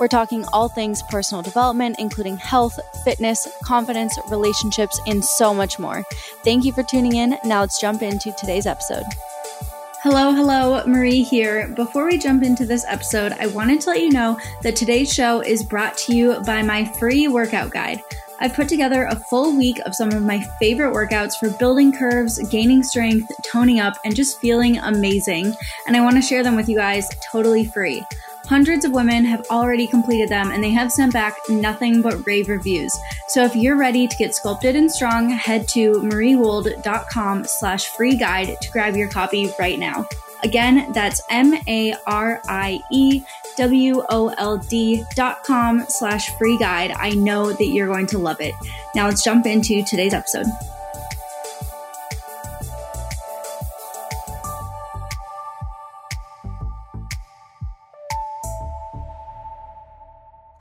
We're talking all things personal development, including health, fitness, confidence, relationships, and so much more. Thank you for tuning in. Now let's jump into today's episode. Hello, hello, Marie here. Before we jump into this episode, I wanted to let you know that today's show is brought to you by my free workout guide. I've put together a full week of some of my favorite workouts for building curves, gaining strength, toning up, and just feeling amazing. And I want to share them with you guys totally free. Hundreds of women have already completed them and they have sent back nothing but rave reviews. So if you're ready to get sculpted and strong, head to mariewold.com slash free guide to grab your copy right now. Again, that's M-A-R-I-E-W-O-L-D dot com slash free guide. I know that you're going to love it. Now let's jump into today's episode.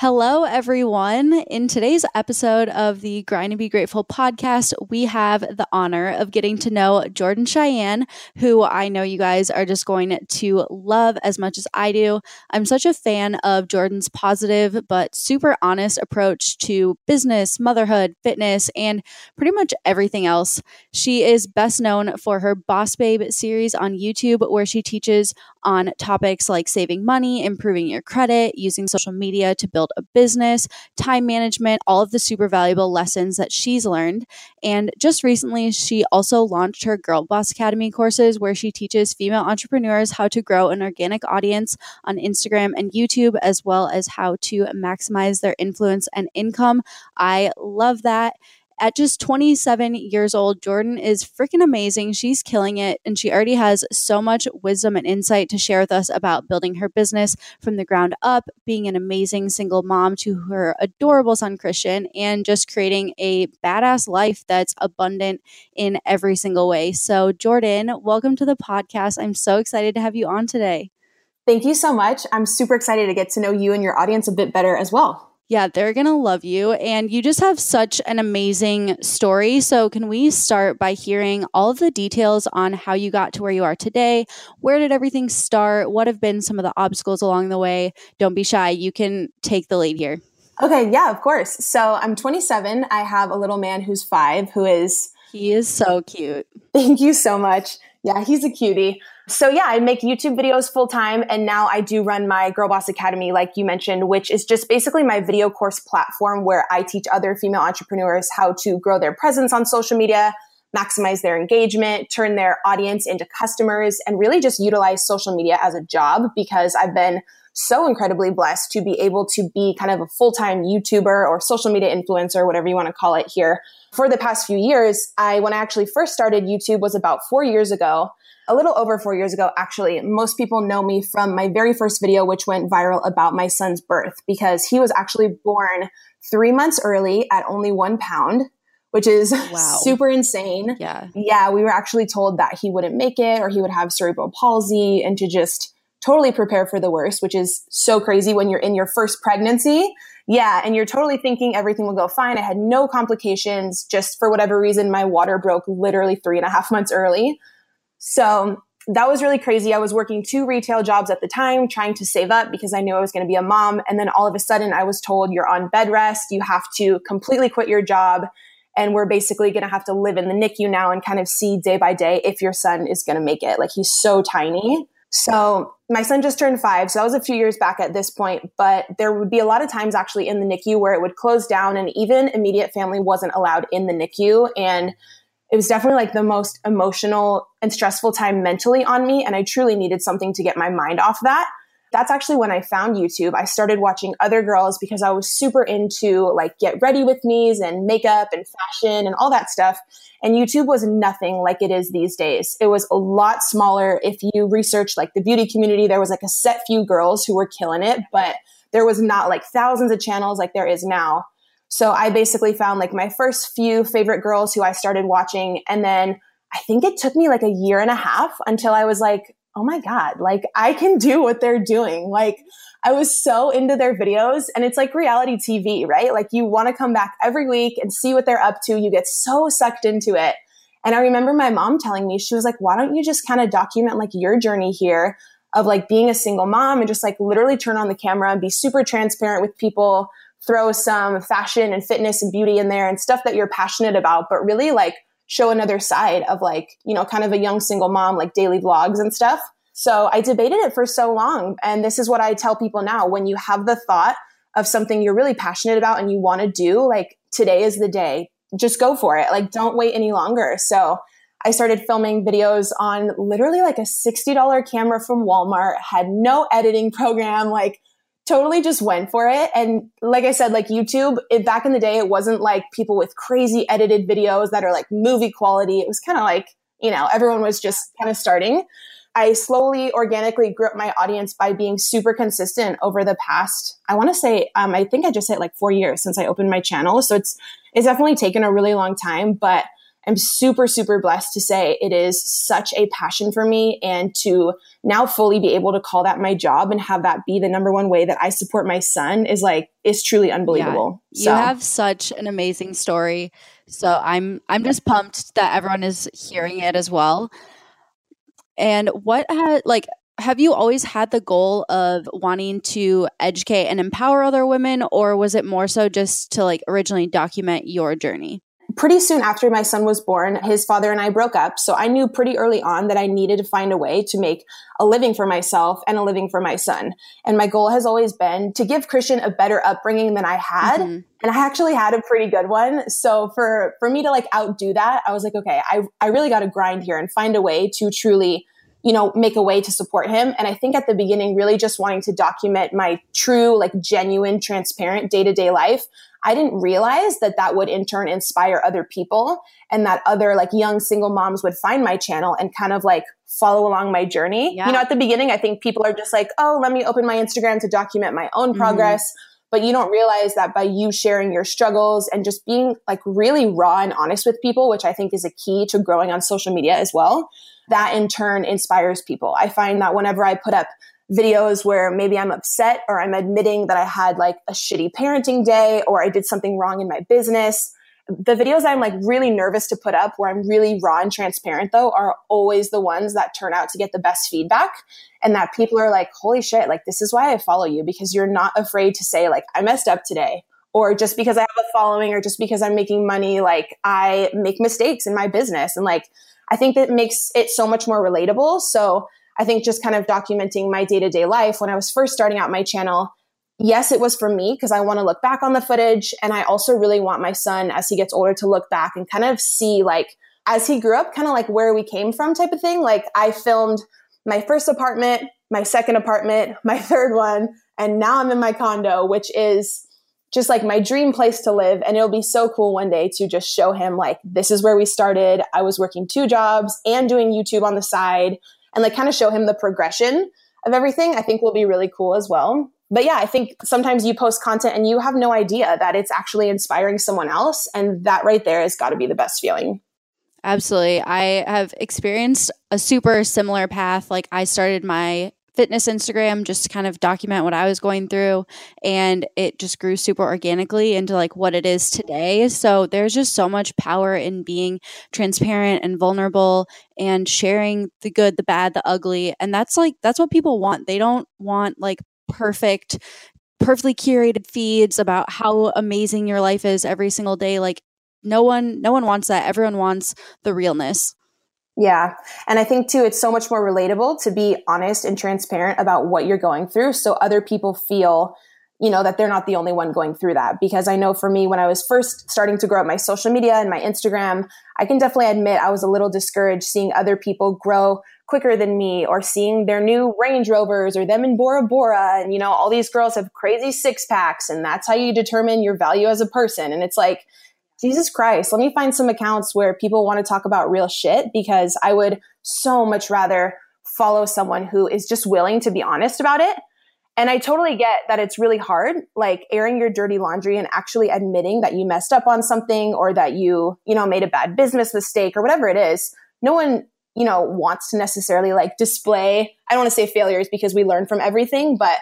Hello, everyone. In today's episode of the Grind and Be Grateful podcast, we have the honor of getting to know Jordan Cheyenne, who I know you guys are just going to love as much as I do. I'm such a fan of Jordan's positive but super honest approach to business, motherhood, fitness, and pretty much everything else. She is best known for her Boss Babe series on YouTube, where she teaches on topics like saving money, improving your credit, using social media to build a business, time management, all of the super valuable lessons that she's learned. And just recently, she also launched her Girl Boss Academy courses where she teaches female entrepreneurs how to grow an organic audience on Instagram and YouTube, as well as how to maximize their influence and income. I love that at just 27 years old, Jordan is freaking amazing. She's killing it, and she already has so much wisdom and insight to share with us about building her business from the ground up, being an amazing single mom to her adorable son, Christian, and just creating a badass life that's abundant in every single way. So, Jordan, welcome to the podcast. I'm so excited to have you on today. Thank you so much. I'm super excited to get to know you and your audience a bit better as well. Yeah, they're going to love you. And you just have such an amazing story. So, can we start by hearing all of the details on how you got to where you are today? Where did everything start? What have been some of the obstacles along the way? Don't be shy. You can take the lead here. Okay, yeah, of course. So, I'm 27. I have a little man who's five who is. He is so cute. Thank you so much. Yeah, he's a cutie. So yeah, I make YouTube videos full time and now I do run my Girl Boss Academy, like you mentioned, which is just basically my video course platform where I teach other female entrepreneurs how to grow their presence on social media, maximize their engagement, turn their audience into customers, and really just utilize social media as a job because I've been so incredibly blessed to be able to be kind of a full time YouTuber or social media influencer, whatever you want to call it here. For the past few years, I, when I actually first started YouTube was about four years ago a little over four years ago, actually, most people know me from my very first video, which went viral about my son's birth because he was actually born three months early at only one pound, which is wow. super insane. Yeah. Yeah. We were actually told that he wouldn't make it or he would have cerebral palsy and to just totally prepare for the worst, which is so crazy when you're in your first pregnancy. Yeah. And you're totally thinking everything will go fine. I had no complications. Just for whatever reason, my water broke literally three and a half months early. So that was really crazy. I was working two retail jobs at the time, trying to save up because I knew I was going to be a mom. And then all of a sudden, I was told, you're on bed rest. You have to completely quit your job. And we're basically going to have to live in the NICU now and kind of see day by day if your son is going to make it. Like he's so tiny. So my son just turned five. So that was a few years back at this point. But there would be a lot of times actually in the NICU where it would close down and even immediate family wasn't allowed in the NICU. And it was definitely like the most emotional and stressful time mentally on me. And I truly needed something to get my mind off that. That's actually when I found YouTube. I started watching other girls because I was super into like get ready with me's and makeup and fashion and all that stuff. And YouTube was nothing like it is these days. It was a lot smaller. If you research like the beauty community, there was like a set few girls who were killing it, but there was not like thousands of channels like there is now. So I basically found like my first few favorite girls who I started watching. And then I think it took me like a year and a half until I was like, oh my God, like I can do what they're doing. Like I was so into their videos and it's like reality TV, right? Like you want to come back every week and see what they're up to. You get so sucked into it. And I remember my mom telling me, she was like, why don't you just kind of document like your journey here of like being a single mom and just like literally turn on the camera and be super transparent with people, throw some fashion and fitness and beauty in there and stuff that you're passionate about, but really like show another side of like, you know, kind of a young single mom, like daily vlogs and stuff. So I debated it for so long. And this is what I tell people now when you have the thought of something you're really passionate about and you want to do, like today is the day. Just go for it. Like don't wait any longer. So I started filming videos on literally like a $60 camera from Walmart, had no editing program, like totally just went for it. And like I said, like YouTube, it, back in the day, it wasn't like people with crazy edited videos that are like movie quality. It was kind of like, you know, everyone was just kind of starting. I slowly, organically grew up my audience by being super consistent over the past, I want to say, um, I think I just hit like four years since I opened my channel. So it's, it's definitely taken a really long time, but I'm super, super blessed to say it is such a passion for me and to now fully be able to call that my job and have that be the number one way that I support my son is like, is truly unbelievable. Yeah, so. You have such an amazing story. So I'm, I'm just pumped that everyone is hearing it as well. And what had, like, have you always had the goal of wanting to educate and empower other women or was it more so just to like originally document your journey pretty soon after my son was born, his father and I broke up. So I knew pretty early on that I needed to find a way to make a living for myself and a living for my son. And my goal has always been to give Christian a better upbringing than I had. Mm-hmm. And I actually had a pretty good one. So for, for me to like outdo that, I was like, okay, I, I really got to grind here and find a way to truly you know, make a way to support him. And I think at the beginning, really just wanting to document my true, like genuine, transparent day to day life. I didn't realize that that would in turn inspire other people and that other like young single moms would find my channel and kind of like follow along my journey. Yeah. You know, at the beginning, I think people are just like, oh, let me open my Instagram to document my own mm-hmm. progress. Mm-hmm. But you don't realize that by you sharing your struggles and just being like really raw and honest with people, which I think is a key to growing on social media as well, that in turn inspires people. I find that whenever I put up videos where maybe I'm upset or I'm admitting that I had like a shitty parenting day or I did something wrong in my business. The videos I'm like really nervous to put up where I'm really raw and transparent though are always the ones that turn out to get the best feedback and that people are like, holy shit, like this is why I follow you because you're not afraid to say like, I messed up today or just because I have a following or just because I'm making money, like I make mistakes in my business. And like, I think that makes it so much more relatable. So I think just kind of documenting my day to day life when I was first starting out my channel. Yes, it was for me because I want to look back on the footage. And I also really want my son, as he gets older, to look back and kind of see, like, as he grew up, kind of like where we came from type of thing. Like, I filmed my first apartment, my second apartment, my third one, and now I'm in my condo, which is just like my dream place to live. And it'll be so cool one day to just show him, like, this is where we started. I was working two jobs and doing YouTube on the side and like kind of show him the progression of everything, I think will be really cool as well. But yeah, I think sometimes you post content and you have no idea that it's actually inspiring someone else. And that right there has got to be the best feeling. Absolutely. I have experienced a super similar path. Like I started my fitness Instagram just to kind of document what I was going through. And it just grew super organically into like what it is today. So there's just so much power in being transparent and vulnerable and sharing the good, the bad, the ugly. And that's like, that's what people want. They don't want like perfect perfectly curated feeds about how amazing your life is every single day like no one no one wants that everyone wants the realness yeah. And I think too, it's so much more relatable to be honest and transparent about what you're going through. So other people feel, you know, that they're not the only one going through that. Because I know for me, when I was first starting to grow up my social media and my Instagram, I can definitely admit I was a little discouraged seeing other people grow quicker than me or seeing their new Range Rovers or them in Bora Bora. And, you know, all these girls have crazy six packs and that's how you determine your value as a person. And it's like, Jesus Christ, let me find some accounts where people want to talk about real shit because I would so much rather follow someone who is just willing to be honest about it And I totally get that it's really hard, like airing your dirty laundry and actually admitting that you messed up on something or that you, you know, made a bad business mistake or whatever it is. No one, you know, wants to necessarily like display, I don't want to say failures because we learn from everything, but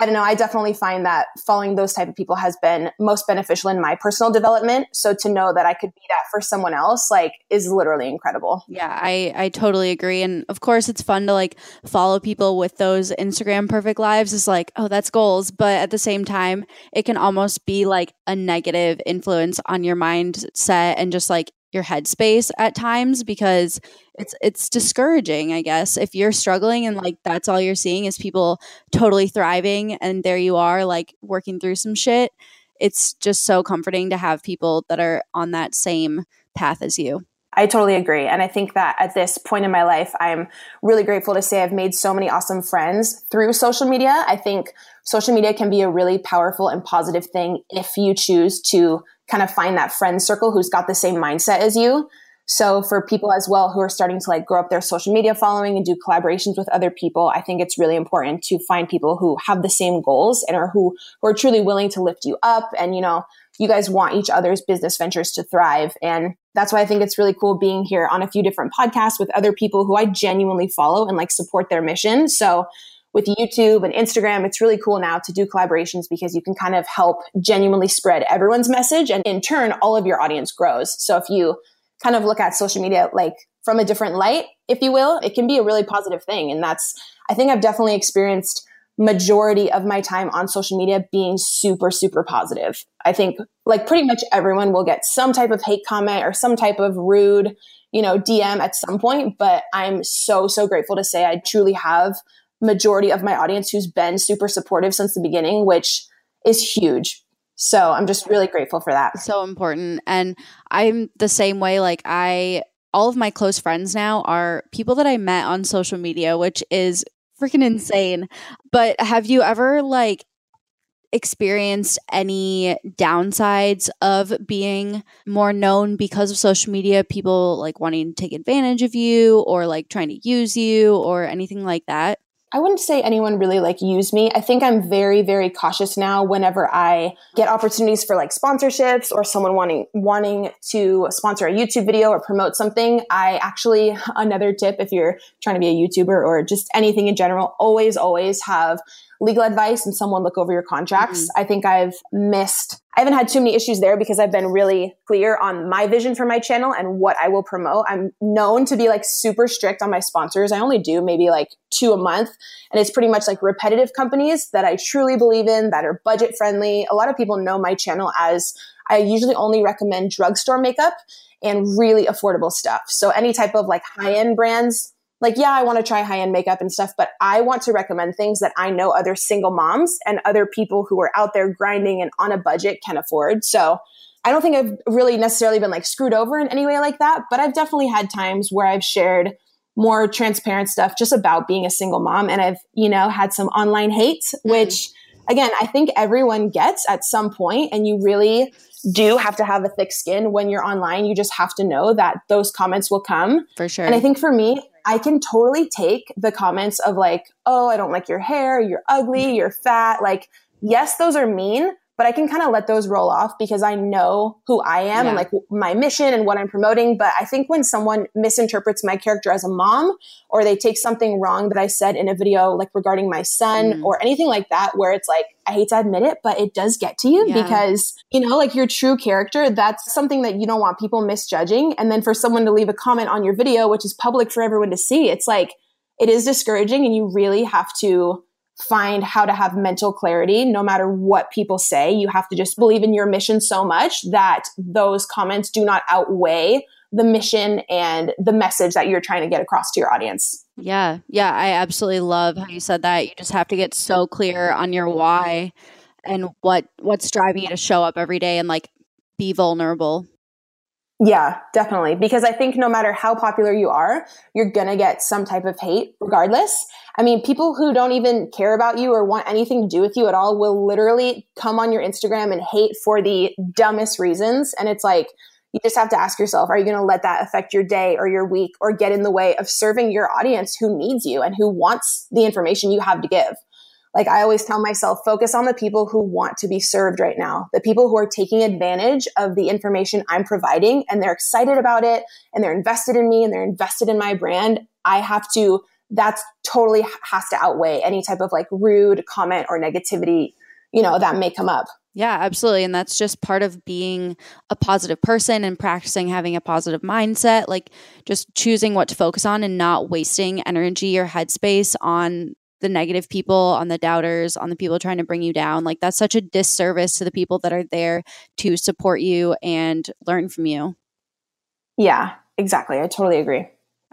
I don't know. I definitely find that following those type of people has been most beneficial in my personal development. So to know that I could be that for someone else, like, is literally incredible. Yeah, I I totally agree. And of course, it's fun to like follow people with those Instagram perfect lives. Is like, oh, that's goals. But at the same time, it can almost be like a negative influence on your mindset and just like your headspace at times because it's it's discouraging i guess. If you're struggling and like that's all you're seeing is people totally thriving and there you are like working through some shit it's just so comforting to have people that are on that same path as you I totally agree. And I think that at this point in my life, I'm really grateful to say I've made so many awesome friends through social media. I think social media can be a really powerful and positive thing if you choose to kind of find that friend circle who's got the same mindset as you. So for people as well who are starting to like grow up their social media following and do collaborations with other people, I think it's really important to find people who have the same goals and are who, who are truly willing to lift you up. And, you know, you guys want each other's business ventures to thrive. And that's why I think it's really cool being here on a few different podcasts with other people who I genuinely follow and like support their mission. So with YouTube and Instagram, it's really cool now to do collaborations because you can kind of help genuinely spread everyone's message. And in turn, all of your audience grows. So if you kind of look at social media like from a different light, if you will, it can be a really positive thing. And that's, I think I've definitely experienced majority of my time on social media being super, super positive. I think like pretty much everyone will get some type of hate comment or some type of rude, you know, DM at some point. But I'm so, so grateful to say I truly have majority of my audience who's been super supportive since the beginning, which is huge. So I'm just really grateful for that. So important. And I'm the same way. Like, I, all of my close friends now are people that I met on social media, which is freaking insane. But have you ever, like, experienced any downsides of being more known because of social media people like wanting to take advantage of you or like trying to use you or anything like that I wouldn't say anyone really like use me. I think I'm very, very cautious now whenever I get opportunities for like sponsorships or someone wanting, wanting to sponsor a YouTube video or promote something. I actually, another tip if you're trying to be a YouTuber or just anything in general, always, always have legal advice and someone look over your contracts. Mm-hmm. I think I've missed, I haven't had too many issues there because I've been really clear on my vision for my channel and what I will promote. I'm known to be like super strict on my sponsors. I only do maybe like two a month. And it's pretty much like repetitive companies that I truly believe in that are budget friendly. A lot of people know my channel as I usually only recommend drugstore makeup and really affordable stuff. So any type of like high end brands, like, yeah, I want to try high end makeup and stuff, but I want to recommend things that I know other single moms and other people who are out there grinding and on a budget can afford. So I don't think I've really necessarily been like screwed over in any way like that, but I've definitely had times where I've shared more transparent stuff just about being a single mom. And I've, you know, had some online hate, mm-hmm. which again, I think everyone gets at some point and you really do have to have a thick skin when you're online. You just have to know that those comments will come. For sure. And I think for me, I can totally take the comments of like, oh, I don't like your hair, you're ugly, you're fat. Like, yes, those are mean, but I can kind of let those roll off because I know who I am yeah. and like my mission and what I'm promoting. But I think when someone misinterprets my character as a mom or they take something wrong that I said in a video, like regarding my son mm. or anything like that, where it's like, I hate to admit it, but it does get to you yeah. because, you know, like your true character, that's something that you don't want people misjudging. And then for someone to leave a comment on your video, which is public for everyone to see, it's like, it is discouraging and you really have to find how to have mental clarity no matter what people say. You have to just believe in your mission so much that those comments do not outweigh the mission and the message that you're trying to get across to your audience. Yeah. Yeah. I absolutely love how you said that. You just have to get so clear on your why and what what's driving you to show up every day and like be vulnerable. Yeah, definitely. Because I think no matter how popular you are, you're going to get some type of hate regardless. I mean, people who don't even care about you or want anything to do with you at all will literally come on your Instagram and hate for the dumbest reasons. And it's like, you just have to ask yourself, are you going to let that affect your day or your week or get in the way of serving your audience who needs you and who wants the information you have to give? like I always tell myself, focus on the people who want to be served right now, the people who are taking advantage of the information I'm providing and they're excited about it and they're invested in me and they're invested in my brand. I have to, that's totally has to outweigh any type of like rude comment or negativity, you know, that may come up. Yeah, absolutely. And that's just part of being a positive person and practicing having a positive mindset, like just choosing what to focus on and not wasting energy or headspace on the negative people, on the doubters, on the people trying to bring you down. Like that's such a disservice to the people that are there to support you and learn from you. Yeah, exactly. I totally agree.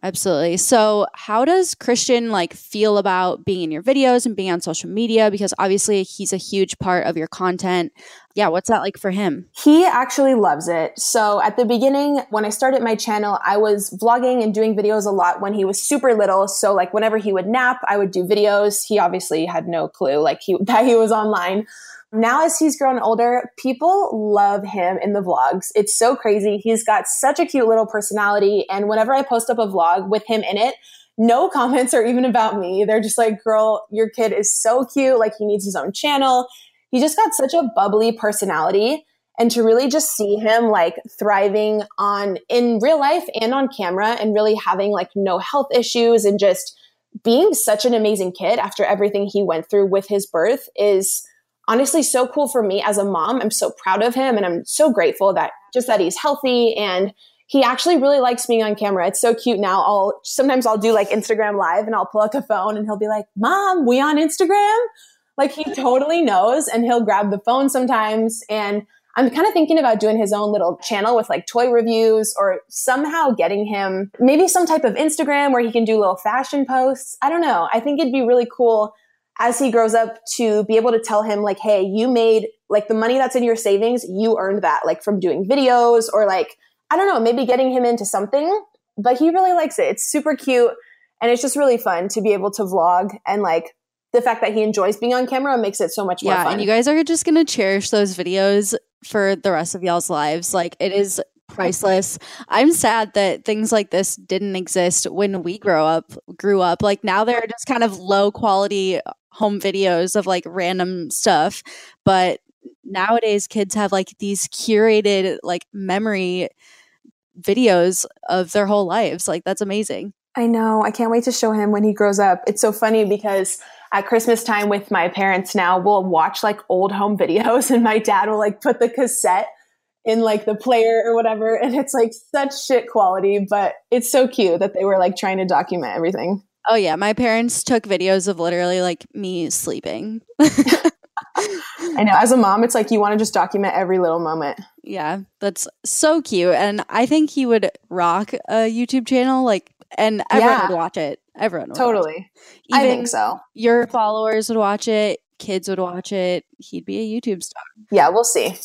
Absolutely. So, how does Christian like feel about being in your videos and being on social media because obviously he's a huge part of your content. Yeah, what's that like for him? He actually loves it. So, at the beginning when I started my channel, I was vlogging and doing videos a lot when he was super little. So, like whenever he would nap, I would do videos. He obviously had no clue like he that he was online. Now, as he's grown older, people love him in the vlogs. It's so crazy. He's got such a cute little personality. And whenever I post up a vlog with him in it, no comments are even about me. They're just like, girl, your kid is so cute. Like, he needs his own channel. He just got such a bubbly personality. And to really just see him like thriving on in real life and on camera and really having like no health issues and just being such an amazing kid after everything he went through with his birth is honestly so cool for me as a mom. I'm so proud of him and I'm so grateful that just that he's healthy and he actually really likes being on camera. It's so cute now. I'll sometimes I'll do like Instagram live and I'll pull out the phone and he'll be like, "Mom, we on Instagram?" Like he totally knows and he'll grab the phone sometimes and I'm kind of thinking about doing his own little channel with like toy reviews or somehow getting him maybe some type of Instagram where he can do little fashion posts. I don't know. I think it'd be really cool as he grows up to be able to tell him like hey you made like the money that's in your savings you earned that like from doing videos or like i don't know maybe getting him into something but he really likes it it's super cute and it's just really fun to be able to vlog and like the fact that he enjoys being on camera makes it so much more yeah, fun. and you guys are just gonna cherish those videos for the rest of y'all's lives. Like it is priceless. I'm sad that things like this didn't exist when we grow up grew up. Like now they're just kind of low quality home videos of like random stuff. But nowadays kids have like these curated like memory videos of their whole lives. Like that's amazing. I know. I can't wait to show him when he grows up. It's so funny because at Christmas time with my parents now, we'll watch like old home videos and my dad will like put the cassette in like the player or whatever. And it's like such shit quality, but it's so cute that they were like trying to document everything. Oh yeah, my parents took videos of literally like me sleeping. I know. As a mom, it's like you want to just document every little moment. Yeah, that's so cute, and I think he would rock a YouTube channel. Like, and everyone yeah. would watch it. Everyone would totally. I think so. Your followers would watch it. Kids would watch it. He'd be a YouTube star. Yeah, we'll see.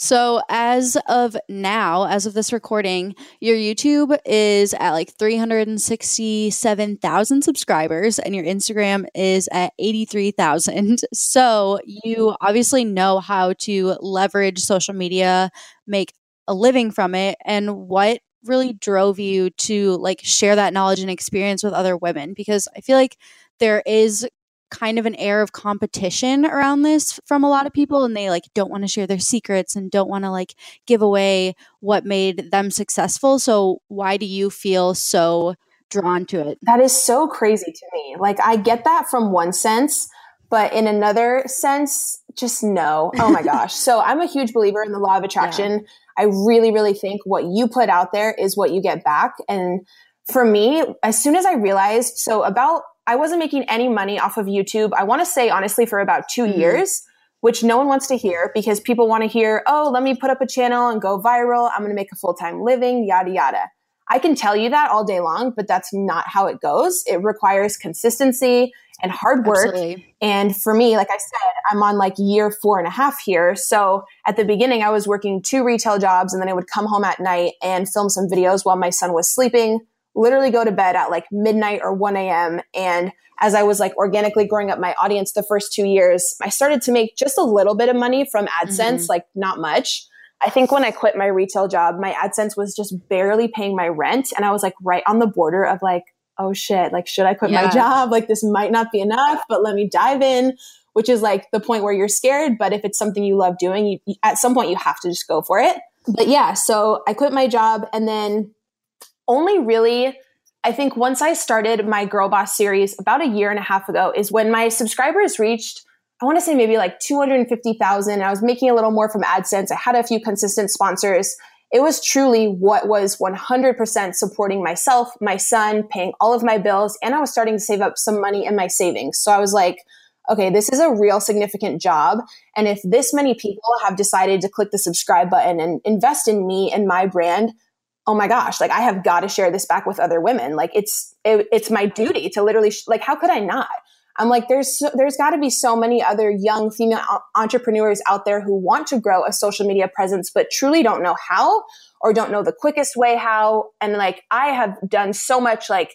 So, as of now, as of this recording, your YouTube is at like 367,000 subscribers and your Instagram is at 83,000. So, you obviously know how to leverage social media, make a living from it. And what really drove you to like share that knowledge and experience with other women? Because I feel like there is kind of an air of competition around this from a lot of people and they like don't want to share their secrets and don't want to like give away what made them successful. So why do you feel so drawn to it? That is so crazy to me. Like i get that from one sense but in another sense just no. Oh my gosh. So i'm a huge believer in the law of attraction. Yeah. i really really think what you put out there is what you get back. And for me as soon as i realized so about I wasn't making any money off of YouTube. I want to say honestly for about 2 mm-hmm. years, which no one wants to hear because people want to hear, "Oh, let me put up a channel and go viral. I'm going to make a full-time living, yada yada." I can tell you that all day long, but that's not how it goes. It requires consistency and hard work. Absolutely. And for me, like I said, I'm on like year four and a half here. So at the beginning, I was working two retail jobs and then I would come home at night and film some videos while my son was sleeping literally go to bed at like midnight or 1 a.m. And as I was like organically growing up my audience the first two years, I started to make just a little bit of money from AdSense, mm-hmm. like not much. I think when I quit my retail job, my AdSense was just barely paying my rent. And I was like right on the border of like, oh shit, like, should I quit yeah. my job? Like, this might not be enough, but let me dive in, which is like the point where you're scared. But if it's something you love doing, you, at some point you have to just go for it. But yeah, so I quit my job and then only really I think once I started my Girl Boss series about a year and a half ago is when my subscribers reached, I want to say maybe like 250,000. I was making a little more from AdSense. I had a few consistent sponsors. It was truly what was 100% supporting myself, my son, paying all of my bills, and I was starting to save up some money in my savings. So I was like, okay, this is a real significant job. And if this many people have decided to click the subscribe button and invest in me and my brand, oh my gosh, like I have got to share this back with other women. Like it's it, it's my duty to literally sh- like how could I not? I'm like there's so, there's got to be so many other young female entrepreneurs out there who want to grow a social media presence but truly don't know how or don't know the quickest way how and like I have done so much like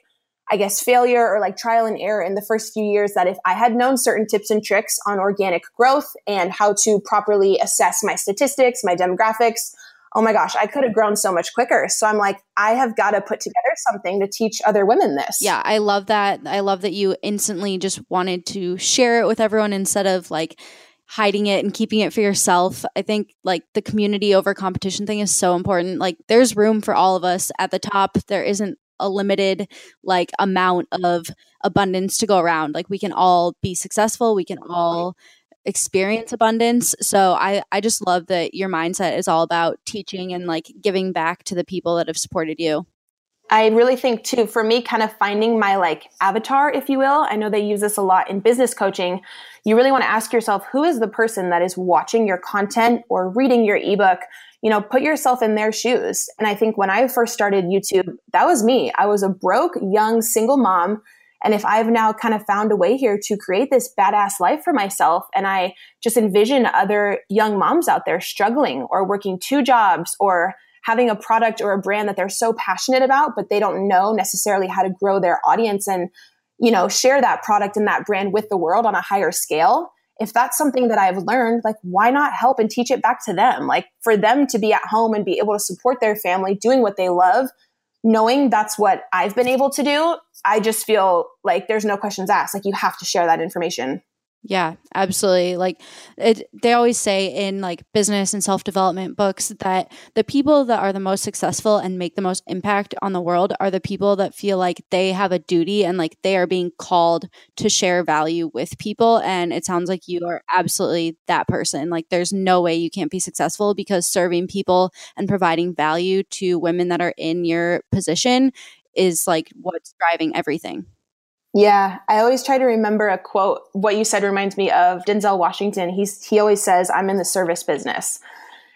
I guess failure or like trial and error in the first few years that if I had known certain tips and tricks on organic growth and how to properly assess my statistics, my demographics, oh my gosh, I could have grown so much quicker. So I'm like, I have got to put together something to teach other women this. Yeah, I love that. I love that you instantly just wanted to share it with everyone instead of like hiding it and keeping it for yourself. I think like the community over competition thing is so important. Like there's room for all of us at the top. There isn't a limited like amount of abundance to go around. Like we can all be successful, we can all experience abundance. So I I just love that your mindset is all about teaching and like giving back to the people that have supported you. I really think too, for me, kind of finding my like avatar, if you will. I know they use this a lot in business coaching. You really want to ask yourself, who is the person that is watching your content or reading your ebook? You know, put yourself in their shoes. And I think when I first started YouTube, that was me. I was a broke, young, single mom and if I've now kind of found a way here to create this badass life for myself, and I just envision other young moms out there struggling or working two jobs or having a product or a brand that they're so passionate about, but they don't know necessarily how to grow their audience and, you know, share that product and that brand with the world on a higher scale. If that's something that I've learned, like, why not help and teach it back to them? Like, for them to be at home and be able to support their family doing what they love knowing that's what I've been able to do, I just feel like there's no questions asked. Like you have to share that information. Yeah, absolutely. Like it, they always say in like business and self development books that the people that are the most successful and make the most impact on the world are the people that feel like they have a duty and like they are being called to share value with people. And it sounds like you are absolutely that person. Like there's no way you can't be successful because serving people and providing value to women that are in your position is like what's driving everything. Yeah, I always try to remember a quote. What you said reminds me of Denzel Washington. He's he always says, "I'm in the service business."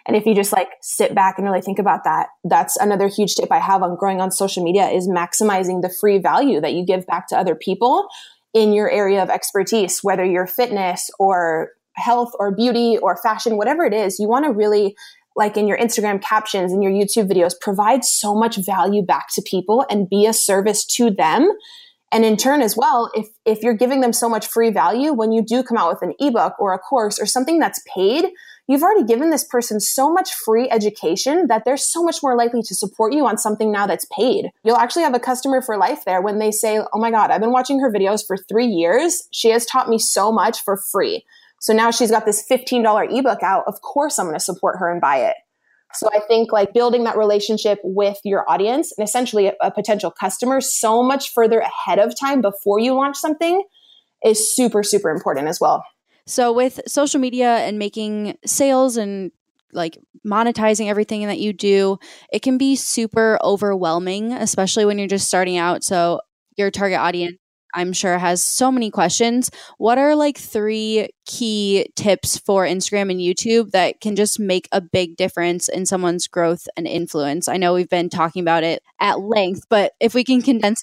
And if you just like sit back and really think about that, that's another huge tip I have on growing on social media is maximizing the free value that you give back to other people in your area of expertise, whether you're fitness or health or beauty or fashion, whatever it is, you want to really like in your Instagram captions and your YouTube videos, provide so much value back to people and be a service to them and in turn as well, if, if you're giving them so much free value, when you do come out with an ebook or a course or something that's paid, you've already given this person so much free education that they're so much more likely to support you on something now that's paid. You'll actually have a customer for life there when they say, Oh my God, I've been watching her videos for three years. She has taught me so much for free. So now she's got this $15 ebook out. Of course, I'm going to support her and buy it. So I think like building that relationship with your audience and essentially a, a, potential customer so much further ahead of time before you launch something is super, super important as well. So with social media and making sales and like monetizing everything that you do, it can be super overwhelming, especially when you're just starting out. So your target audience I'm sure has so many questions. What are like three key tips for Instagram and YouTube that can just make a big difference in someone's growth and influence? I know we've been talking about it at length, but if we can condense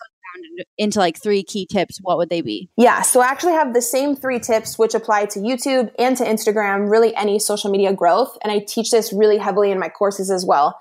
into like three key tips, what would they be? Yeah, so I actually have the same three tips which apply to YouTube and to Instagram, really any social media growth. And I teach this really heavily in my courses as well.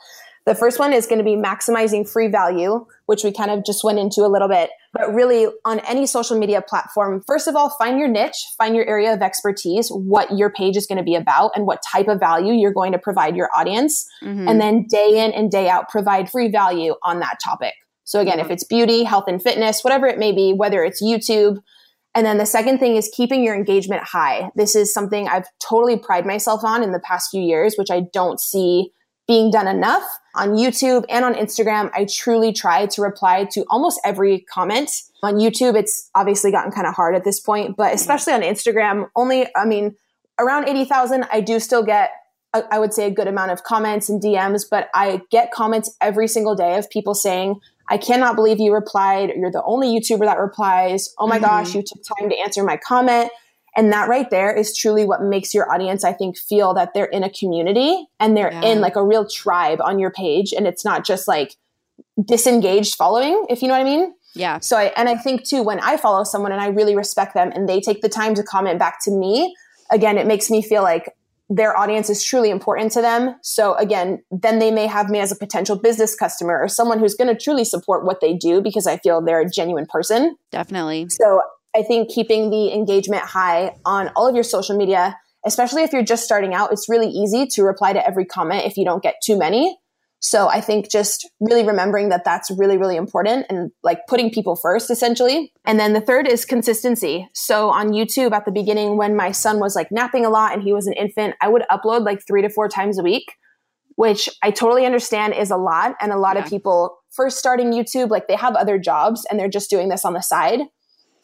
The first one is going to be maximizing free value, which we kind of just went into a little bit. But really, on any social media platform, first of all, find your niche, find your area of expertise, what your page is going to be about, and what type of value you're going to provide your audience. Mm-hmm. And then day in and day out, provide free value on that topic. So again, if it's beauty, health and fitness, whatever it may be, whether it's YouTube, and then the second thing is keeping your engagement high. This is something I've totally pride myself on in the past few years, which I don't see being done enough on YouTube and on Instagram. I truly try to reply to almost every comment. On YouTube, it's obviously gotten kind of hard at this point, but especially on Instagram, only, I mean, around 80,000, I do still get, I would say, a good amount of comments and DMs, but I get comments every single day of people saying, I cannot believe you replied. You're the only YouTuber that replies. Oh my mm-hmm. gosh, you took time to answer my comment. And that right there is truly what makes your audience, I think, feel that they're in a community and they're yeah. in like a real tribe on your page. And it's not just like disengaged following, if you know what I mean. Yeah. So I, and I think too, when I follow someone and I really respect them and they take the time to comment back to me, again, it makes me feel like their audience is truly important to them. So again, then they may have me as a potential business customer or someone who's going to truly support what they do because I feel they're a genuine person. Definitely. So I think keeping the engagement high on all of your social media, especially if you're just starting out, it's really easy to reply to every comment if you don't get too many. So I think just really remembering that that's really, really important and like putting people first essentially. And then the third is consistency. So on YouTube at the beginning, when my son was like napping a lot and he was an infant, I would upload like three to four times a week, which I totally understand is a lot. And a lot yeah. of people first starting YouTube, like they have other jobs and they're just doing this on the side.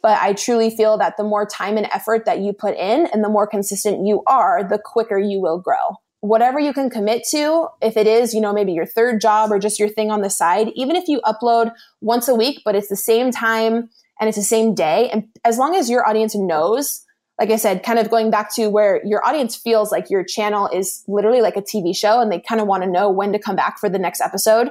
But I truly feel that the more time and effort that you put in and the more consistent you are, the quicker you will grow whatever you can commit to, if it is, you know, maybe your third job or just your thing on the side, even if you upload once a week, but it's the same time and it's the same day. And as long as your audience knows, like I said, kind of going back to where your audience feels like your channel is literally like a TV show and they kind of want to know when to come back for the next episode.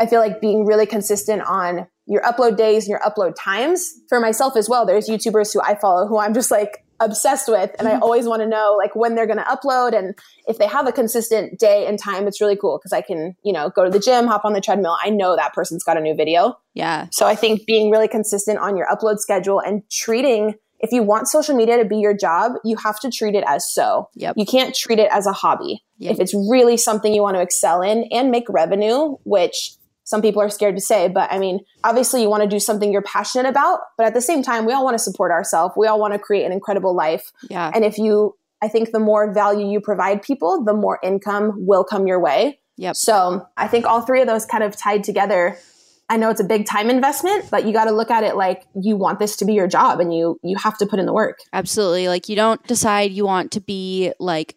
I feel like being really consistent on your upload days and your upload times for myself as well. There's YouTubers who I follow who I'm just like, obsessed with and I mm-hmm. always want to know like when they're going to upload and if they have a consistent day and time it's really cool because I can, you know, go to the gym, hop on the treadmill. I know that person's got a new video. Yeah. So I think being really consistent on your upload schedule and treating if you want social media to be your job, you have to treat it as so. Yep. You can't treat it as a hobby. Yep. If it's really something you want to excel in and make revenue, which some people are scared to say. But I mean, obviously, you want to do something you're passionate about, but at the same time, we all want to support ourselves. We all want to create an incredible life. Yeah. And if you, I think the more value you provide people, the more income will come your way. Yep. So I think all three of those kind of tied together. I know it's a big time investment, but you got to look at it like you want this to be your job and you you have to put in the work. Absolutely. Like you don't decide you want to be like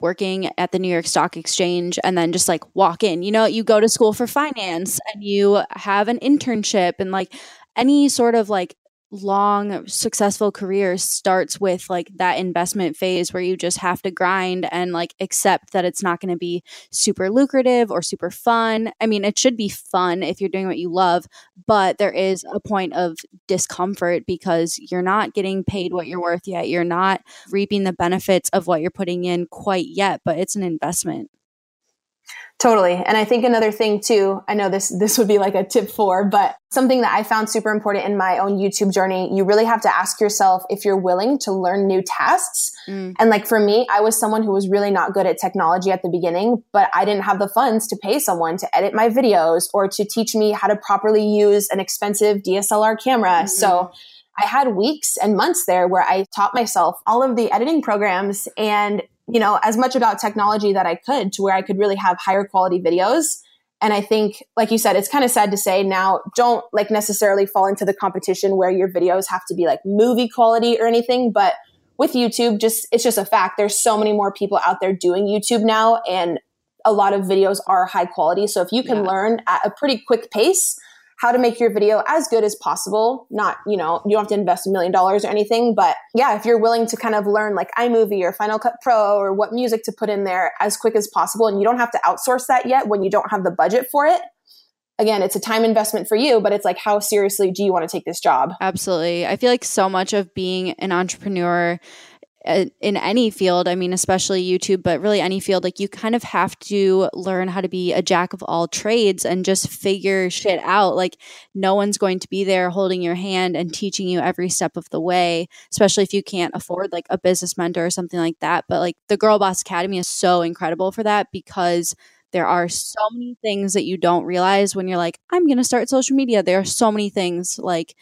working at the New York Stock Exchange and then just like walk in. You know, you go to school for finance and you have an internship and like any sort of like long successful career starts with like that investment phase where you just have to grind and like accept that it's not going to be super lucrative or super fun. I mean, it should be fun if you're doing what you love, but there is a point of discomfort because you're not getting paid what you're worth yet. You're not reaping the benefits of what you're putting in quite yet, but it's an investment. Totally. And I think another thing too, I know this, this would be like a tip four, but something that I found super important in my own YouTube journey, you really have to ask yourself if you're willing to learn new tasks. Mm. And like for me, I was someone who was really not good at technology at the beginning, but I didn't have the funds to pay someone to edit my videos or to teach me how to properly use an expensive DSLR camera. Mm-hmm. So I had weeks and months there where I taught myself all of the editing programs and you know, as much about technology that I could to where I could really have higher quality videos. And I think, like you said, it's kind of sad to say now, don't like necessarily fall into the competition where your videos have to be like movie quality or anything. But with YouTube, just, it's just a fact. There's so many more people out there doing YouTube now and a lot of videos are high quality. So if you can yeah. learn at a pretty quick pace, how to make your video as good as possible. Not, you know, you don't have to invest a million dollars or anything, but yeah, if you're willing to kind of learn like iMovie or Final Cut Pro or what music to put in there as quick as possible, and you don't have to outsource that yet when you don't have the budget for it. Again, it's a time investment for you, but it's like, how seriously do you want to take this job? Absolutely. I feel like so much of being an entrepreneur Uh, in any field, I mean, especially YouTube, but really any field, like you kind of have to learn how to be a jack of all trades and just figure shit out. Like, no one's going to be there holding your hand and teaching you every step of the way, especially if you can't afford like a business mentor or something like that. But like, the Girl Boss Academy is so incredible for that because there are so many things that you don't realize when you're like, I'm going to start social media. There are so many things like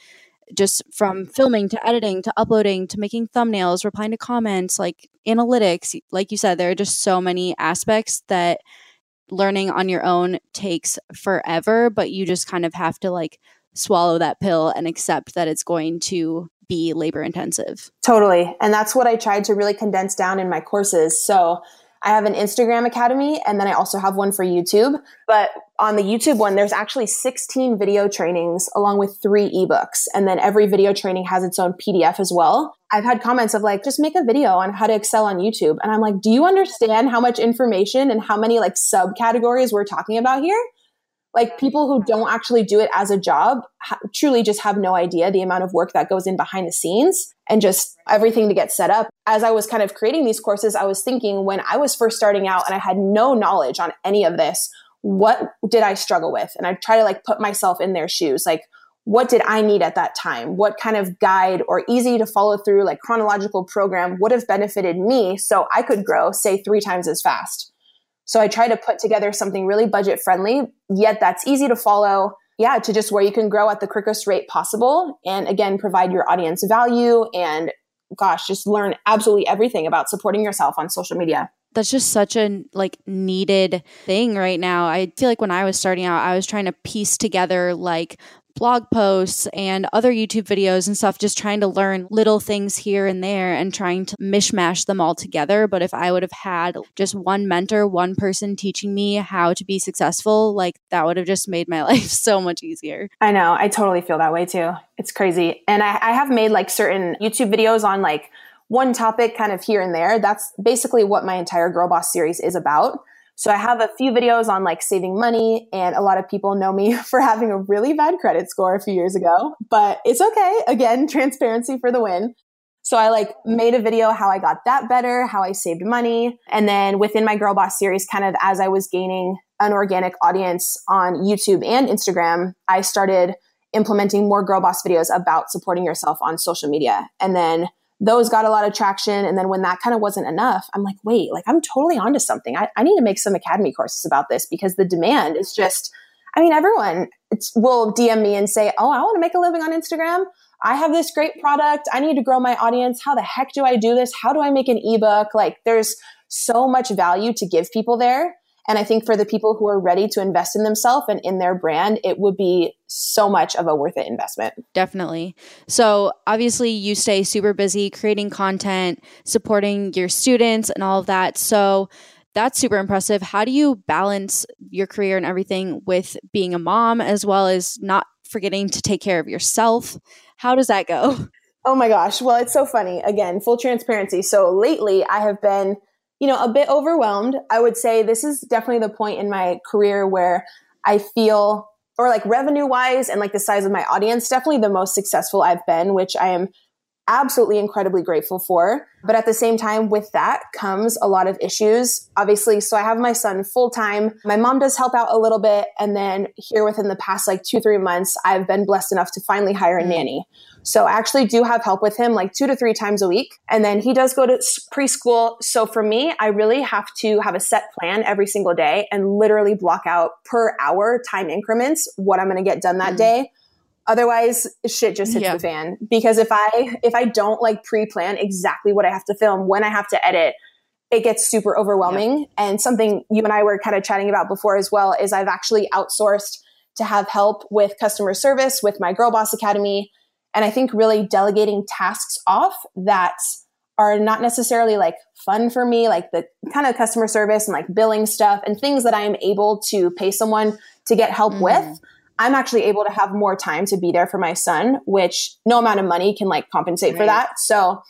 just from filming to editing to uploading to making thumbnails, replying to comments, like analytics. Like you said, there are just so many aspects that learning on your own takes forever, but you just kind of have to like swallow that pill and accept that it's going to be labor intensive. Totally. And that's what I tried to really condense down in my courses. So I have an Instagram academy and then I also have one for YouTube. But on the YouTube one, there's actually 16 video trainings along with three ebooks. And then every video training has its own PDF as well. I've had comments of like, just make a video on how to excel on YouTube. And I'm like, do you understand how much information and how many like subcategories we're talking about here? like people who don't actually do it as a job ha- truly just have no idea the amount of work that goes in behind the scenes and just everything to get set up. As I was kind of creating these courses, I was thinking when I was first starting out and I had no knowledge on any of this, what did I struggle with? And I try to like put myself in their shoes. Like, what did I need at that time? What kind of guide or easy to follow through, like chronological program would have benefited me so I could grow, say, three times as fast? So I try to put together something really budget friendly, yet that's easy to follow. Yeah, to just where you can grow at the quickest rate possible. And again, provide your audience value and gosh, just learn absolutely everything about supporting yourself on social media that's just such a like needed thing right now. I feel like when I was starting out, I was trying to piece together like blog posts and other YouTube videos and stuff, just trying to learn little things here and there and trying to mishmash them all together. But if I would have had just one mentor, one person teaching me how to be successful, like that would have just made my life so much easier. I know. I totally feel that way too. It's crazy. And I, I have made like certain YouTube videos on like one topic kind of here and there. That's basically what my entire Girl Boss series is about. So I have a few videos on like saving money and a lot of people know me for having a really bad credit score a few years ago, but it's okay. Again, transparency for the win. So I like made a video how I got that better, how I saved money. And then within my Girl Boss series, kind of as I was gaining an organic audience on YouTube and Instagram, I started implementing more Girl Boss videos about supporting yourself on social media. And then those got a lot of traction. And then when that kind of wasn't enough, I'm like, wait, like I'm totally onto something. I, I need to make some academy courses about this because the demand is just, I mean, everyone will DM me and say, oh, I want to make a living on Instagram. I have this great product. I need to grow my audience. How the heck do I do this? How do I make an ebook? Like there's so much value to give people there. And I think for the people who are ready to invest in themselves and in their brand, it would be so much of a worth it investment. Definitely. So, obviously, you stay super busy creating content, supporting your students, and all of that. So, that's super impressive. How do you balance your career and everything with being a mom as well as not forgetting to take care of yourself? How does that go? Oh my gosh. Well, it's so funny. Again, full transparency. So lately I have been you know, a bit overwhelmed. I would say this is definitely the point in my career where I feel, or like revenue wise and like the size of my audience, definitely the most successful I've been, which I am absolutely incredibly grateful for. But at the same time, with that comes a lot of issues. Obviously, so I have my son full time. My mom does help out a little bit. And then here within the past like two, three months, I've been blessed enough to finally hire a mm. nanny. So I actually do have help with him like two to three times a week. And then he does go to preschool. So for me, I really have to have a set plan every single day and literally block out per hour time increments what I'm going to get done that mm. day. Otherwise, shit just hits yeah. the fan. Because if I if I don't like pre-plan exactly what I have to film, when I have to edit, it gets super overwhelming. Yeah. And something you and I were kind of chatting about before as well is I've actually outsourced to have help with customer service with my Girl Boss Academy and I think really delegating tasks off that are not necessarily like fun for me, like the kind of customer service and like billing stuff and things that I am able to pay someone to get help mm-hmm. with. I'm actually able to have more time to be there for my son, which no amount of money can like compensate right. for that. So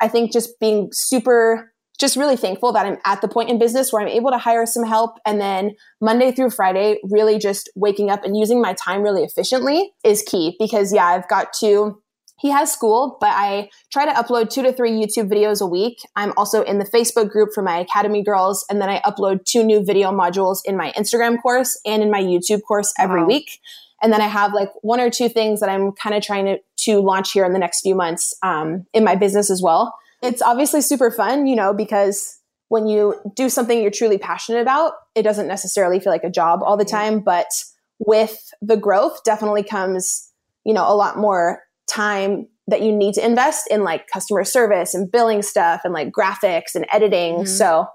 I think just being super just really thankful that I'm at the point in business where I'm able to hire some help. And then Monday through Friday, really just waking up and using my time really efficiently is key because, yeah, I've got to. He has school, but I try to upload two to three YouTube videos a week. I'm also in the Facebook group for my Academy girls, and then I upload two new video modules in my Instagram course and in my YouTube course every wow. week. And then I have like one or two things that I'm kind of trying to, to launch here in the next few months um, in my business as well it's obviously super fun, you know, because when you do something you're truly passionate about, it doesn't necessarily feel like a job all the time, but with the growth definitely comes, you know, a lot more time that you need to invest in like customer service and billing stuff and like graphics and editing. Mm-hmm. So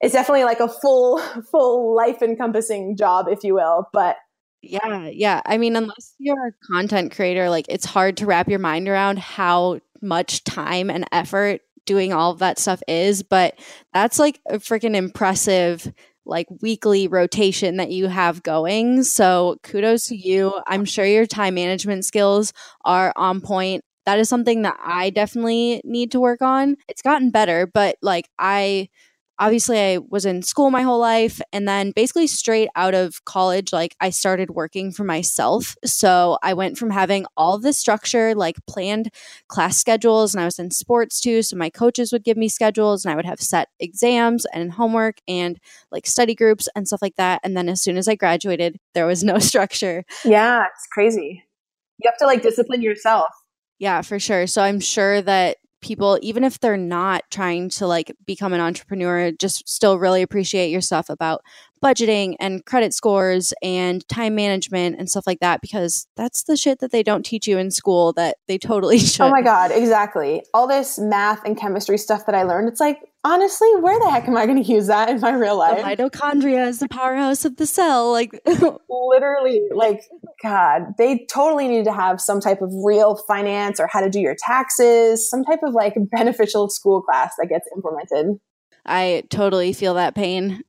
it's definitely like a full full life encompassing job if you will, but yeah, yeah. I mean, unless you're a content creator, like it's hard to wrap your mind around how much time and effort doing all of that stuff is, but that's like a freaking impressive like weekly rotation that you have going. So kudos to you. I'm sure your time management skills are on point. That is something that I definitely need to work on. It's gotten better, but like I obviously I was in school my whole life and then basically straight out of college like I started working for myself. So I went from having all the structure like planned class schedules and I was in sports too, so my coaches would give me schedules and I would have set exams and homework and like study groups and stuff like that and then as soon as I graduated there was no structure. Yeah, it's crazy. You have to like discipline yourself. Yeah, for sure. So I'm sure that people even if they're not trying to like become an entrepreneur just still really appreciate your stuff about budgeting and credit scores and time management and stuff like that because that's the shit that they don't teach you in school that they totally should. Oh my god, exactly. All this math and chemistry stuff that I learned, it's like honestly, where the heck am I going to use that in my real life? The mitochondria is the powerhouse of the cell. Like, literally, like, God, they totally need to have some type of real finance or how to do your taxes, some type of like beneficial school class that gets implemented. I totally feel that pain.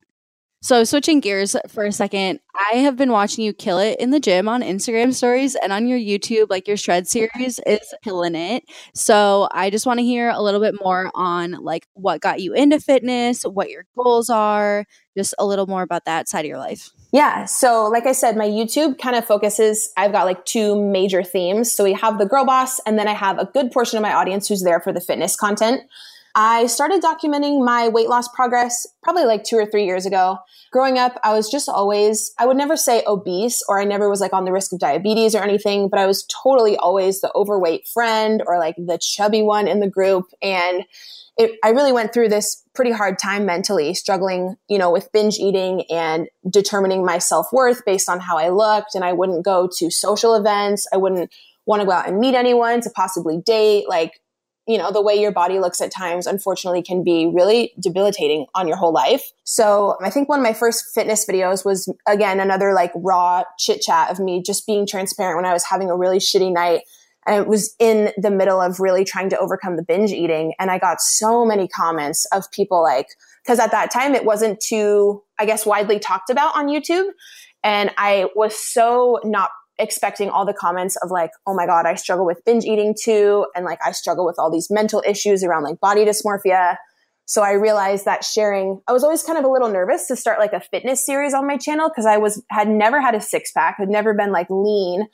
So, switching gears for a second, I have been watching you kill it in the gym on Instagram stories and on your YouTube. Like your shred series is killing it. So, I just want to hear a little bit more on like what got you into fitness, what your goals are, just a little more about that side of your life. Yeah. So, like I said, my YouTube kind of focuses, I've got like two major themes. So, we have the girl boss, and then I have a good portion of my audience who's there for the fitness content. I started documenting my weight loss progress probably like two or three years ago. Growing up, I was just always, I would never say obese or I never was like on the risk of diabetes or anything, but I was totally always the overweight friend or like the chubby one in the group. And it, I really went through this pretty hard time mentally, struggling, you know, with binge eating and determining my self worth based on how I looked. And I wouldn't go to social events. I wouldn't want to go out and meet anyone to possibly date. Like you know, the way your body looks at times, unfortunately, can be really debilitating on your whole life. So I think one of my first fitness videos was, again, another like raw chit chat of me just being transparent when I was having a really shitty night. And it was in the middle of really trying to overcome the binge eating. And I got so many comments of people like, because at that time it wasn't too, I guess, widely talked about on YouTube. And I was so not expecting all the comments of like, oh my God, I struggle with binge eating too. And like, I struggle with all these mental issues around like body dysmorphia. So I realized that sharing, I was always kind of a little nervous to start like a fitness series on my channel because I was, had never had a six pack, had never been like lean.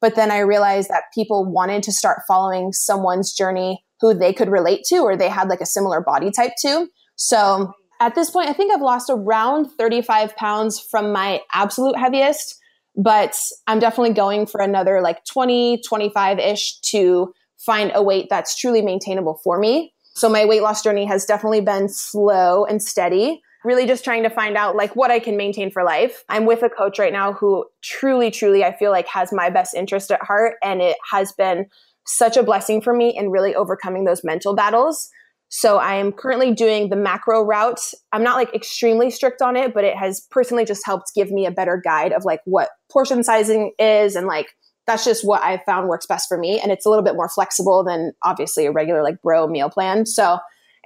But then I realized that people wanted to start following someone's journey who they could relate to or they had like a similar body type to. So at this point, I think I've lost around 35 pounds from my absolute heaviest but I'm definitely going for another like 20, 25 ish to find a weight that's truly maintainable for me. So my weight loss journey has definitely been slow and steady. Really just trying to find out like what I can maintain for life. I'm with a coach right now who truly, truly I feel like has my best interest at heart. And it has been such a blessing for me in really overcoming those mental battles. So I am currently doing the macro route. I'm not like extremely strict on it, but it has personally just helped give me a better guide of like what portion sizing is and like that's just what I found works best for me. And it's a little bit more flexible than obviously a regular like bro meal plan. So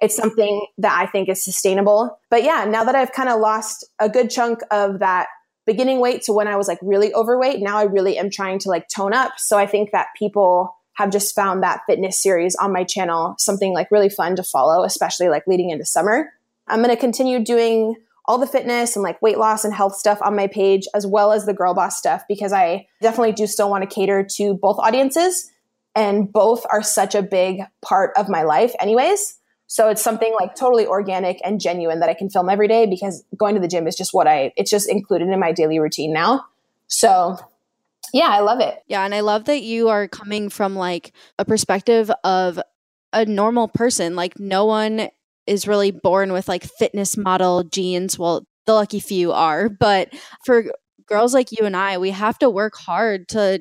it's something that I think is sustainable. But yeah, now that I've kind of lost a good chunk of that beginning weight to when I was like really overweight, now I really am trying to like tone up. So I think that people have just found that fitness series on my channel something like really fun to follow, especially like leading into summer. I'm going to continue doing all the fitness and like weight loss and health stuff on my page, as well as the girl boss stuff, because I definitely do still want to cater to both audiences. And both are such a big part of my life, anyways. So it's something like totally organic and genuine that I can film every day because going to the gym is just what I, it's just included in my daily routine now. So yeah, I love it. Yeah, and I love that you are coming from like a perspective of a normal person. Like no one is really born with like fitness model genes. Well, the lucky few are, but for girls like you and I, we have to work hard to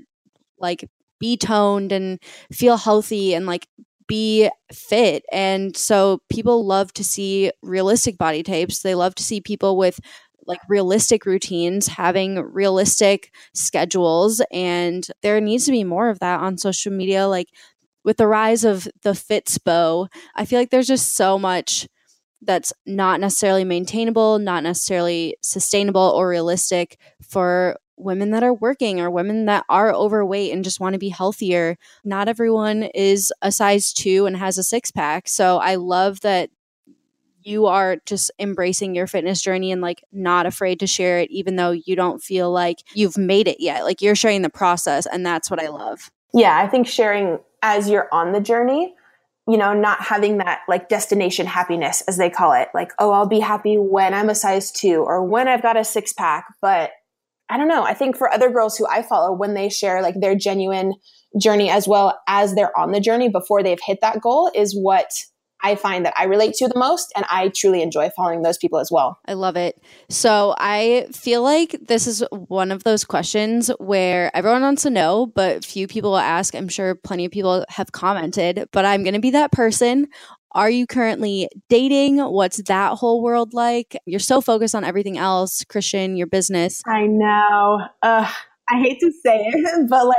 like be toned and feel healthy and like be fit. And so people love to see realistic body types. They love to see people with like realistic routines, having realistic schedules. And there needs to be more of that on social media. Like with the rise of the Fitspo, I feel like there's just so much that's not necessarily maintainable, not necessarily sustainable or realistic for women that are working or women that are overweight and just want to be healthier. Not everyone is a size two and has a six pack. So I love that you are just embracing your fitness journey and like not afraid to share it, even though you don't feel like you've made it yet. Like you're sharing the process, and that's what I love. Yeah, I think sharing as you're on the journey, you know, not having that like destination happiness, as they call it, like, oh, I'll be happy when I'm a size two or when I've got a six pack. But I don't know. I think for other girls who I follow, when they share like their genuine journey as well as they're on the journey before they've hit that goal is what I find that I relate to the most. And I truly enjoy following those people as well. I love it. So I feel like this is one of those questions where everyone wants to know, but few people will ask. I'm sure plenty of people have commented, but I'm going to be that person. Are you currently dating? What's that whole world like? You're so focused on everything else, Christian, your business. I know. Uh, I hate to say it, but like,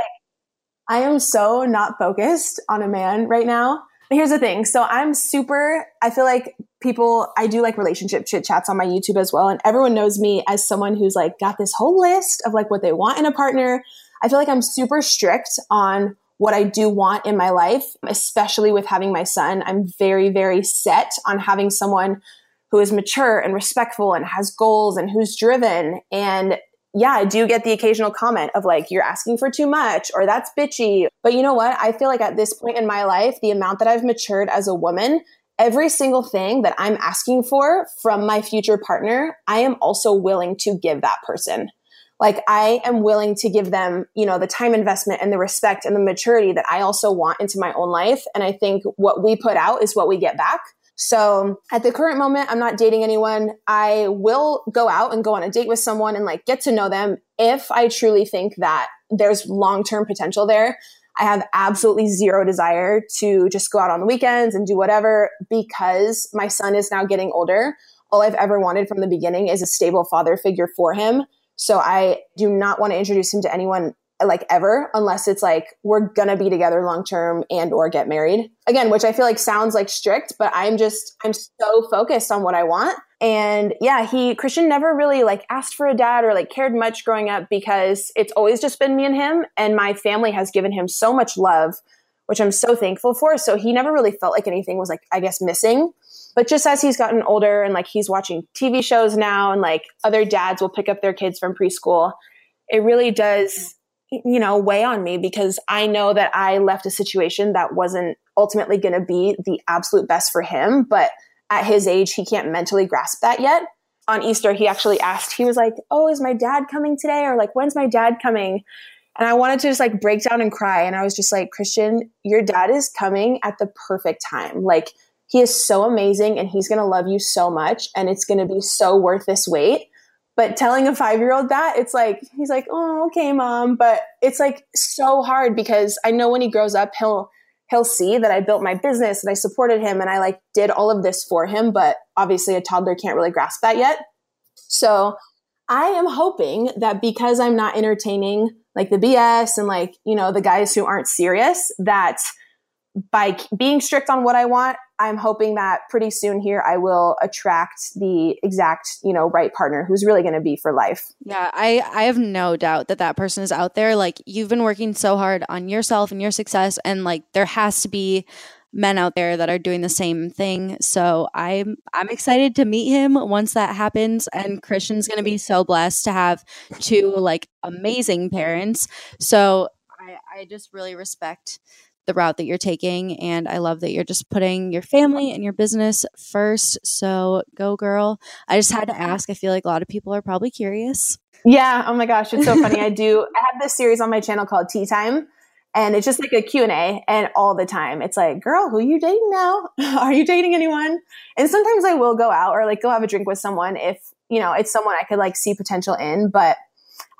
I am so not focused on a man right now. Here's the thing. So I'm super, I feel like people, I do like relationship chit chats on my YouTube as well. And everyone knows me as someone who's like got this whole list of like what they want in a partner. I feel like I'm super strict on what I do want in my life, especially with having my son. I'm very, very set on having someone who is mature and respectful and has goals and who's driven. And yeah, I do get the occasional comment of like, you're asking for too much or that's bitchy. But you know what? I feel like at this point in my life, the amount that I've matured as a woman, every single thing that I'm asking for from my future partner, I am also willing to give that person like I am willing to give them, you know, the time investment and the respect and the maturity that I also want into my own life. And I think what we put out is what we get back. So at the current moment, I'm not dating anyone. I will go out and go on a date with someone and like get to know them if I truly think that there's long term potential there. I have absolutely zero desire to just go out on the weekends and do whatever because my son is now getting older. All I've ever wanted from the beginning is a stable father figure for him. So I do not want to introduce him to anyone like ever unless it's like we're gonna be together long term and or get married. Again which i feel like sounds like strict but i'm just i'm so focused on what i want. And yeah he christian never really like asked for a dad or like cared much growing up because it's always just been me and him and my family has given him so much love which i'm so thankful for. So he never really felt like anything was like i guess missing. But just as he's gotten older and like he's watching TV shows now and like other dads will pick up their kids from preschool, it really does, you know, weigh on me because I know that I left a situation that wasn't ultimately going to be the absolute best for him. But at his age, he can't mentally grasp that yet. On Easter, he actually asked, he was like, Oh, is my dad coming today? Or like, when's my dad coming? And I wanted to just like break down and cry. And I was just like, Christian, your dad is coming at the perfect time. Like, he is so amazing and he's going to love you so much and it's going to be so worth this wait. But telling a five year old that, it's like, he's like, oh, okay, mom. But it's like so hard because I know when he grows up, he'll, he'll see that I built my business and I supported him and I like did all of this for him. But obviously a toddler can't really grasp that yet. So I am hoping that because I'm not entertaining like the BS and like, you know, the guys who aren't serious, that by being strict on what I want, I'm hoping that pretty soon here I will attract the exact, you know, right partner who's really going to be for life. Yeah, I I have no doubt that that person is out there. Like you've been working so hard on yourself and your success and like there has to be men out there that are doing the same thing. So I'm I'm excited to meet him once that happens and Christian's going to be so blessed to have two like amazing parents. So I I just really respect the route that you're taking. And I love that you're just putting your family and your business first. So go, girl. I just had to ask. I feel like a lot of people are probably curious. Yeah. Oh my gosh. It's so funny. I do. I have this series on my channel called Tea Time. and it's just like a q&a and all the time it's like girl who are you dating now are you dating anyone and sometimes i will go out or like go have a drink with someone if you know it's someone i could like see potential in but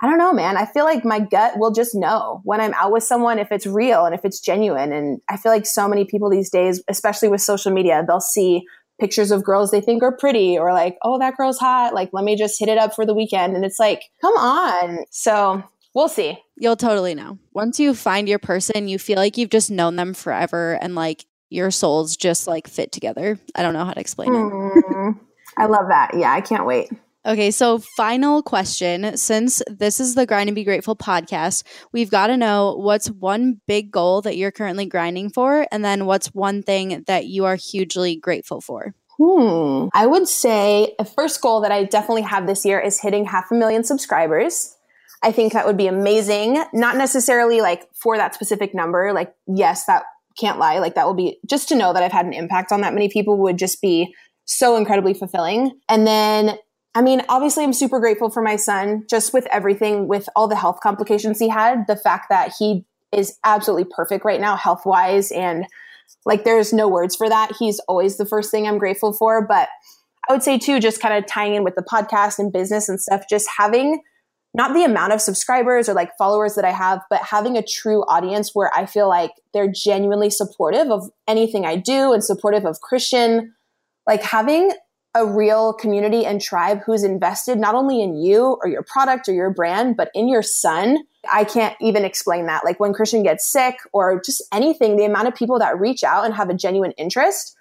i don't know man i feel like my gut will just know when i'm out with someone if it's real and if it's genuine and i feel like so many people these days especially with social media they'll see pictures of girls they think are pretty or like oh that girl's hot like let me just hit it up for the weekend and it's like come on so we'll see. You'll totally know. Once you find your person, you feel like you've just known them forever and like your souls just like fit together. I don't know how to explain mm, it. I love that. Yeah, I can't wait. Okay, so final question. Since this is the Grind and Be Grateful podcast, we've got to know what's one big goal that you're currently grinding for, and then what's one thing that you are hugely grateful for? Hmm. I would say the first goal that I definitely have this year is hitting half a million subscribers. I think that would be amazing. Not necessarily like for that specific number. Like, yes, that can't lie. Like, that will be just to know that I've had an impact on that many people would just be so incredibly fulfilling. And then, I mean, obviously, I'm super grateful for my son just with everything, with all the health complications he had, the fact that he is absolutely perfect right now, health wise. And like, there's no words for that. He's always the first thing I'm grateful for. But I would say, too, just kind of tying in with the podcast and business and stuff, just having not the amount of subscribers or like followers that I have, but having a true audience where I feel like they're genuinely supportive of anything I do and supportive of Christian, like having a real community and tribe who's invested not only in you or your product or your brand, but in your son. I can't even explain that. Like when Christian gets sick or just anything, the amount of people that reach out and have a genuine interest,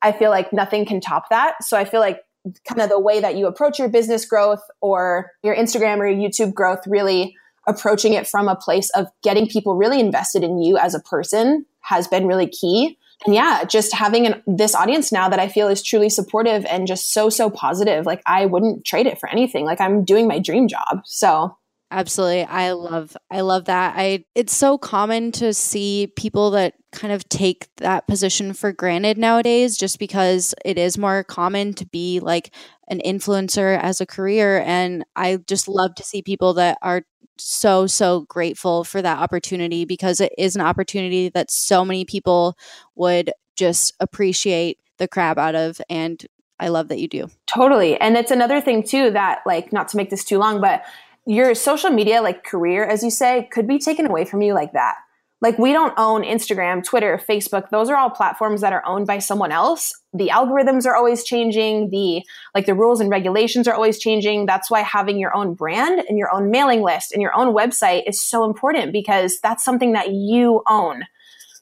I feel like nothing can top that. So I feel like kind of the way that you approach your business growth or your Instagram or your YouTube growth, really approaching it from a place of getting people really invested in you as a person has been really key. And yeah, just having an, this audience now that I feel is truly supportive and just so, so positive. Like I wouldn't trade it for anything. Like I'm doing my dream job. So Absolutely. I love I love that. I it's so common to see people that kind of take that position for granted nowadays just because it is more common to be like an influencer as a career and I just love to see people that are so so grateful for that opportunity because it is an opportunity that so many people would just appreciate the crap out of and I love that you do. Totally. And it's another thing too that like not to make this too long but your social media like career as you say could be taken away from you like that like we don't own instagram twitter facebook. Those are all platforms that are owned by someone else. The algorithms are always changing. The like the rules and regulations are always changing. That's why having your own brand and your own mailing list and your own website is so important because that's something that you own.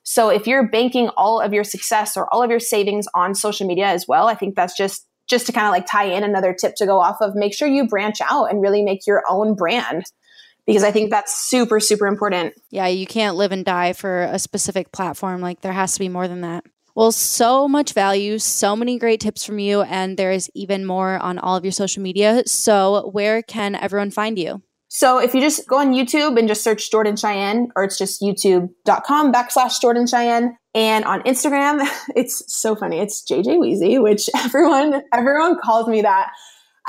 So if you're banking all of your success or all of your savings on social media as well i think that's just just to kind of like tie in another tip to go off of, make sure you branch out and really make your own brand because I think that's super, super important. Yeah, you can't live and die for a specific platform. Like there has to be more than that. Well, so much value, so many great tips from you, and there is even more on all of your social media. So, where can everyone find you? So if you just go on YouTube and just search Jordan Cheyenne, or it's just youtube.com backslash Jordan Cheyenne. And on Instagram, it's so funny. It's JJ Weezy, which everyone, everyone calls me that.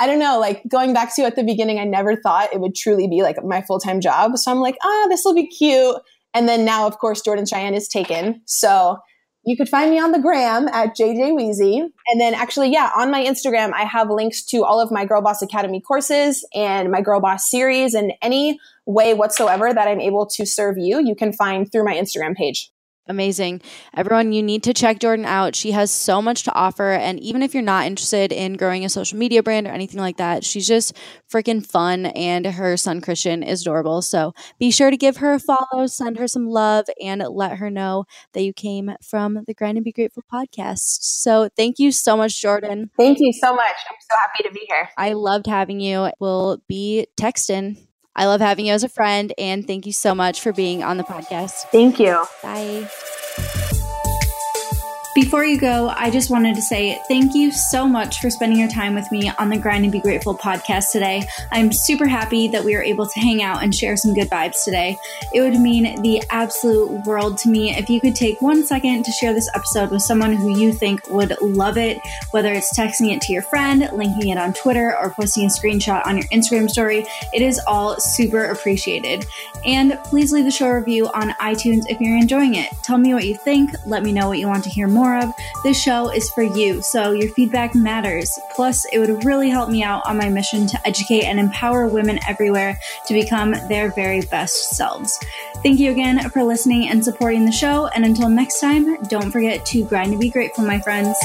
I don't know, like going back to you at the beginning, I never thought it would truly be like my full time job. So I'm like, ah, this will be cute. And then now, of course, Jordan Cheyenne is taken. So you could find me on the gram at JJ Weezy. And then actually, yeah, on my Instagram, I have links to all of my Girl Boss Academy courses and my Girl Boss series and any way whatsoever that I'm able to serve you, you can find through my Instagram page. Amazing. Everyone, you need to check Jordan out. She has so much to offer. And even if you're not interested in growing a social media brand or anything like that, she's just freaking fun. And her son, Christian, is adorable. So be sure to give her a follow, send her some love, and let her know that you came from the Grind and Be Grateful podcast. So thank you so much, Jordan. Thank you so much. I'm so happy to be here. I loved having you. We'll be texting. I love having you as a friend, and thank you so much for being on the podcast. Thank you. Bye. Before you go, I just wanted to say thank you so much for spending your time with me on the Grind and Be Grateful podcast today. I'm super happy that we were able to hang out and share some good vibes today. It would mean the absolute world to me if you could take one second to share this episode with someone who you think would love it, whether it's texting it to your friend, linking it on Twitter, or posting a screenshot on your Instagram story. It is all super appreciated. And please leave the show review on iTunes if you're enjoying it. Tell me what you think. Let me know what you want to hear more more of, this show is for you, so your feedback matters. Plus, it would really help me out on my mission to educate and empower women everywhere to become their very best selves. Thank you again for listening and supporting the show, and until next time, don't forget to grind to be grateful, my friends.